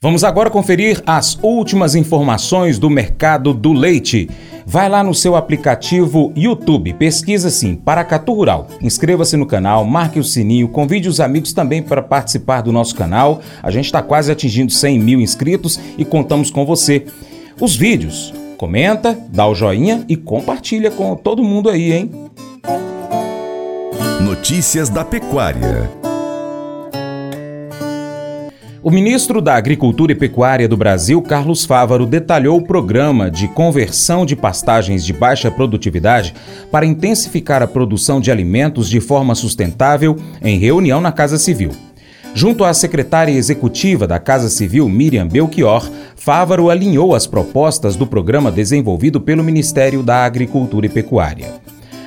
Vamos agora conferir as últimas informações do mercado do leite. Vai lá no seu aplicativo YouTube, pesquisa sim, Paracatu Rural. Inscreva-se no canal, marque o sininho, convide os amigos também para participar do nosso canal. A gente está quase atingindo 100 mil inscritos e contamos com você. Os vídeos, comenta, dá o joinha e compartilha com todo mundo aí, hein? Notícias da Pecuária. O ministro da Agricultura e Pecuária do Brasil, Carlos Fávaro, detalhou o programa de conversão de pastagens de baixa produtividade para intensificar a produção de alimentos de forma sustentável em reunião na Casa Civil. Junto à secretária executiva da Casa Civil, Miriam Belchior, Fávaro alinhou as propostas do programa desenvolvido pelo Ministério da Agricultura e Pecuária.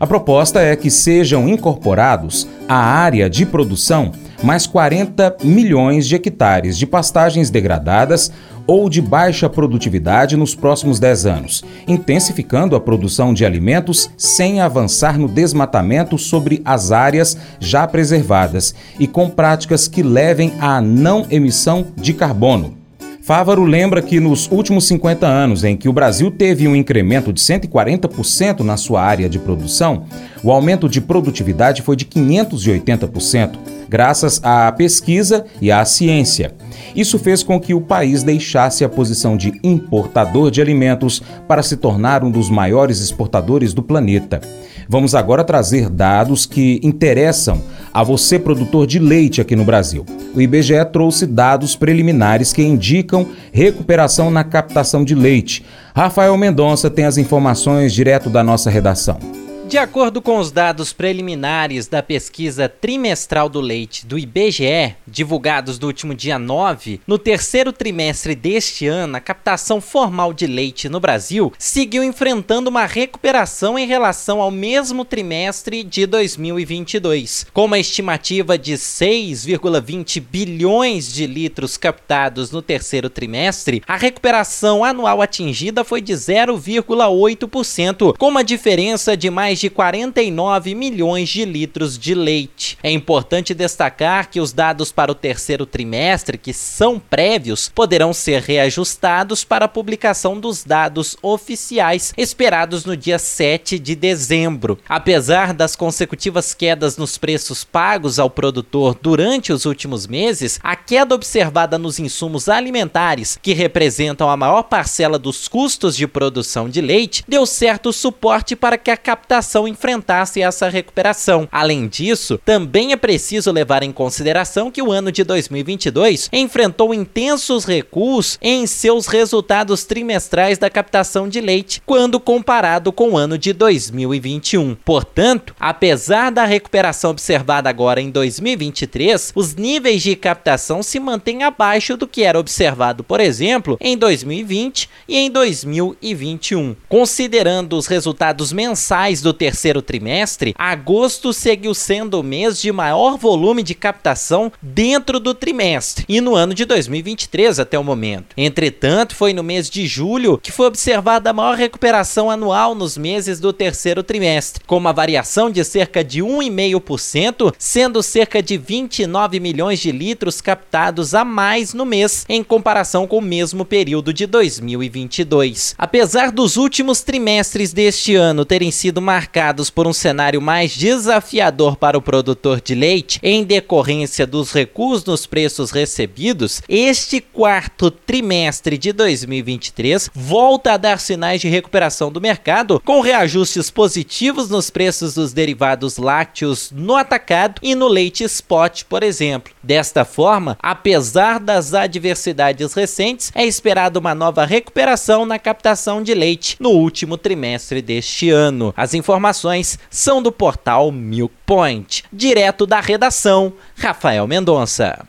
A proposta é que sejam incorporados à área de produção mais 40 milhões de hectares de pastagens degradadas ou de baixa produtividade nos próximos 10 anos, intensificando a produção de alimentos sem avançar no desmatamento sobre as áreas já preservadas e com práticas que levem à não emissão de carbono. Fávaro lembra que nos últimos 50 anos, em que o Brasil teve um incremento de 140% na sua área de produção, o aumento de produtividade foi de 580%, graças à pesquisa e à ciência. Isso fez com que o país deixasse a posição de importador de alimentos para se tornar um dos maiores exportadores do planeta. Vamos agora trazer dados que interessam a você, produtor de leite aqui no Brasil. O IBGE trouxe dados preliminares que indicam recuperação na captação de leite. Rafael Mendonça tem as informações direto da nossa redação. De acordo com os dados preliminares da pesquisa trimestral do leite do IBGE, divulgados no último dia 9, no terceiro trimestre deste ano, a captação formal de leite no Brasil seguiu enfrentando uma recuperação em relação ao mesmo trimestre de 2022, com uma estimativa de 6,20 bilhões de litros captados no terceiro trimestre. A recuperação anual atingida foi de 0,8%, com uma diferença de mais mais de 49 milhões de litros de leite. É importante destacar que os dados para o terceiro trimestre, que são prévios, poderão ser reajustados para a publicação dos dados oficiais esperados no dia 7 de dezembro. Apesar das consecutivas quedas nos preços pagos ao produtor durante os últimos meses, a queda observada nos insumos alimentares, que representam a maior parcela dos custos de produção de leite, deu certo suporte para que a captação enfrentasse essa recuperação. Além disso, também é preciso levar em consideração que o ano de 2022 enfrentou intensos recuos em seus resultados trimestrais da captação de leite, quando comparado com o ano de 2021. Portanto, apesar da recuperação observada agora em 2023, os níveis de captação se mantêm abaixo do que era observado, por exemplo, em 2020 e em 2021. Considerando os resultados mensais do terceiro trimestre, agosto seguiu sendo o mês de maior volume de captação dentro do trimestre e no ano de 2023 até o momento. Entretanto, foi no mês de julho que foi observada a maior recuperação anual nos meses do terceiro trimestre, com uma variação de cerca de 1,5%, sendo cerca de 29 milhões de litros captados a mais no mês em comparação com o mesmo período de 2022. Apesar dos últimos trimestres deste ano terem sido marcados marcados por um cenário mais desafiador para o produtor de leite em decorrência dos recuos nos preços recebidos, este quarto trimestre de 2023 volta a dar sinais de recuperação do mercado, com reajustes positivos nos preços dos derivados lácteos no atacado e no leite spot, por exemplo. Desta forma, apesar das adversidades recentes, é esperada uma nova recuperação na captação de leite no último trimestre deste ano. As informações informações são do portal Milk Point. Direto da redação, Rafael Mendonça.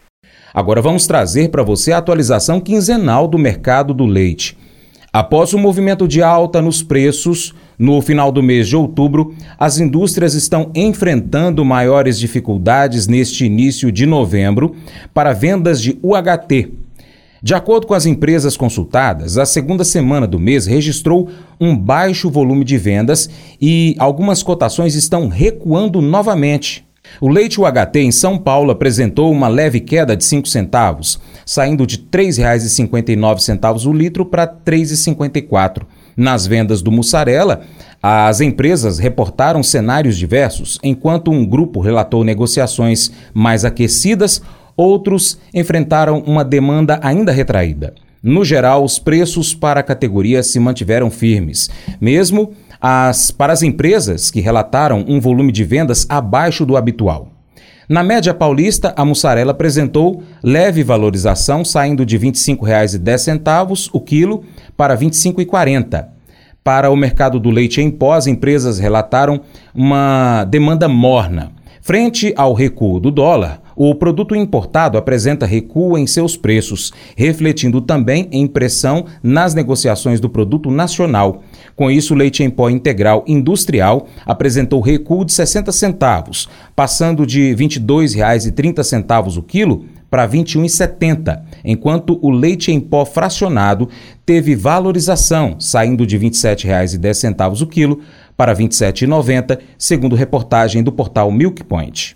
Agora vamos trazer para você a atualização quinzenal do mercado do leite. Após o movimento de alta nos preços, no final do mês de outubro, as indústrias estão enfrentando maiores dificuldades neste início de novembro para vendas de UHT, de acordo com as empresas consultadas, a segunda semana do mês registrou um baixo volume de vendas e algumas cotações estão recuando novamente. O leite UHT em São Paulo apresentou uma leve queda de 5 centavos, saindo de R$ 3,59 o litro para R$ 3,54. Nas vendas do mussarela, as empresas reportaram cenários diversos, enquanto um grupo relatou negociações mais aquecidas, outros enfrentaram uma demanda ainda retraída. No geral, os preços para a categoria se mantiveram firmes, mesmo as, para as empresas que relataram um volume de vendas abaixo do habitual. Na média paulista, a mussarela apresentou leve valorização, saindo de R$ 25,10 o quilo para R$ 25,40. Para o mercado do leite em pó, as empresas relataram uma demanda morna. Frente ao recuo do dólar, o produto importado apresenta recuo em seus preços, refletindo também em pressão nas negociações do produto nacional. Com isso, o leite em pó integral industrial apresentou recuo de 60 centavos, passando de R$ 22,30 o quilo para R$ 21,70, enquanto o leite em pó fracionado teve valorização, saindo de R$ 27,10 o quilo para R$ 27,90, segundo reportagem do portal Milk Point.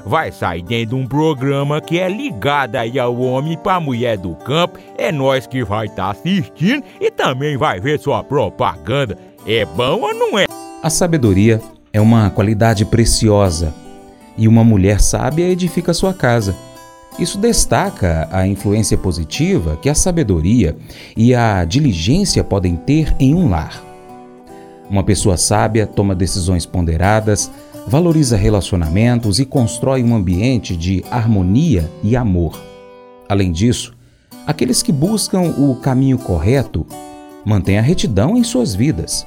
vai sair dentro de um programa que é ligado aí ao homem para mulher do campo. É nós que vai estar tá assistindo e também vai ver sua propaganda. É bom ou não é? A sabedoria é uma qualidade preciosa e uma mulher sábia edifica sua casa. Isso destaca a influência positiva que a sabedoria e a diligência podem ter em um lar. Uma pessoa sábia toma decisões ponderadas, valoriza relacionamentos e constrói um ambiente de harmonia e amor. Além disso, aqueles que buscam o caminho correto mantêm a retidão em suas vidas.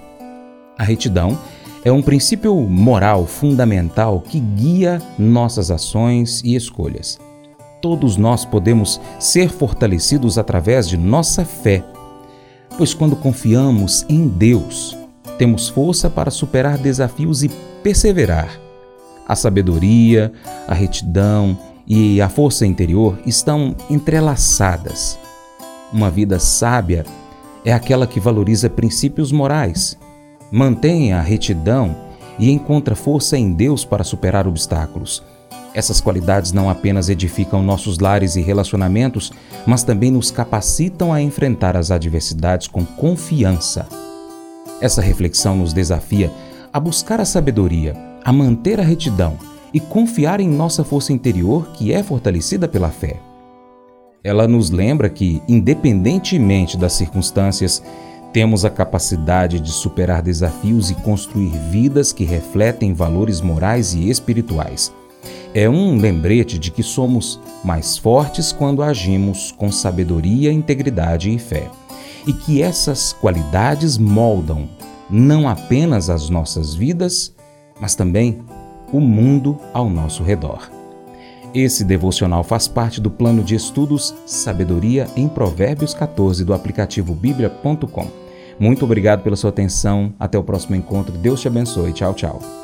A retidão é um princípio moral fundamental que guia nossas ações e escolhas. Todos nós podemos ser fortalecidos através de nossa fé, pois quando confiamos em Deus, temos força para superar desafios e perseverar. A sabedoria, a retidão e a força interior estão entrelaçadas. Uma vida sábia é aquela que valoriza princípios morais, mantém a retidão e encontra força em Deus para superar obstáculos. Essas qualidades não apenas edificam nossos lares e relacionamentos, mas também nos capacitam a enfrentar as adversidades com confiança. Essa reflexão nos desafia a buscar a sabedoria, a manter a retidão e confiar em nossa força interior que é fortalecida pela fé. Ela nos lembra que, independentemente das circunstâncias, temos a capacidade de superar desafios e construir vidas que refletem valores morais e espirituais. É um lembrete de que somos mais fortes quando agimos com sabedoria, integridade e fé, e que essas qualidades moldam não apenas as nossas vidas, mas também o mundo ao nosso redor. Esse devocional faz parte do plano de estudos Sabedoria em Provérbios 14 do aplicativo bíblia.com. Muito obrigado pela sua atenção. Até o próximo encontro. Deus te abençoe. Tchau, tchau.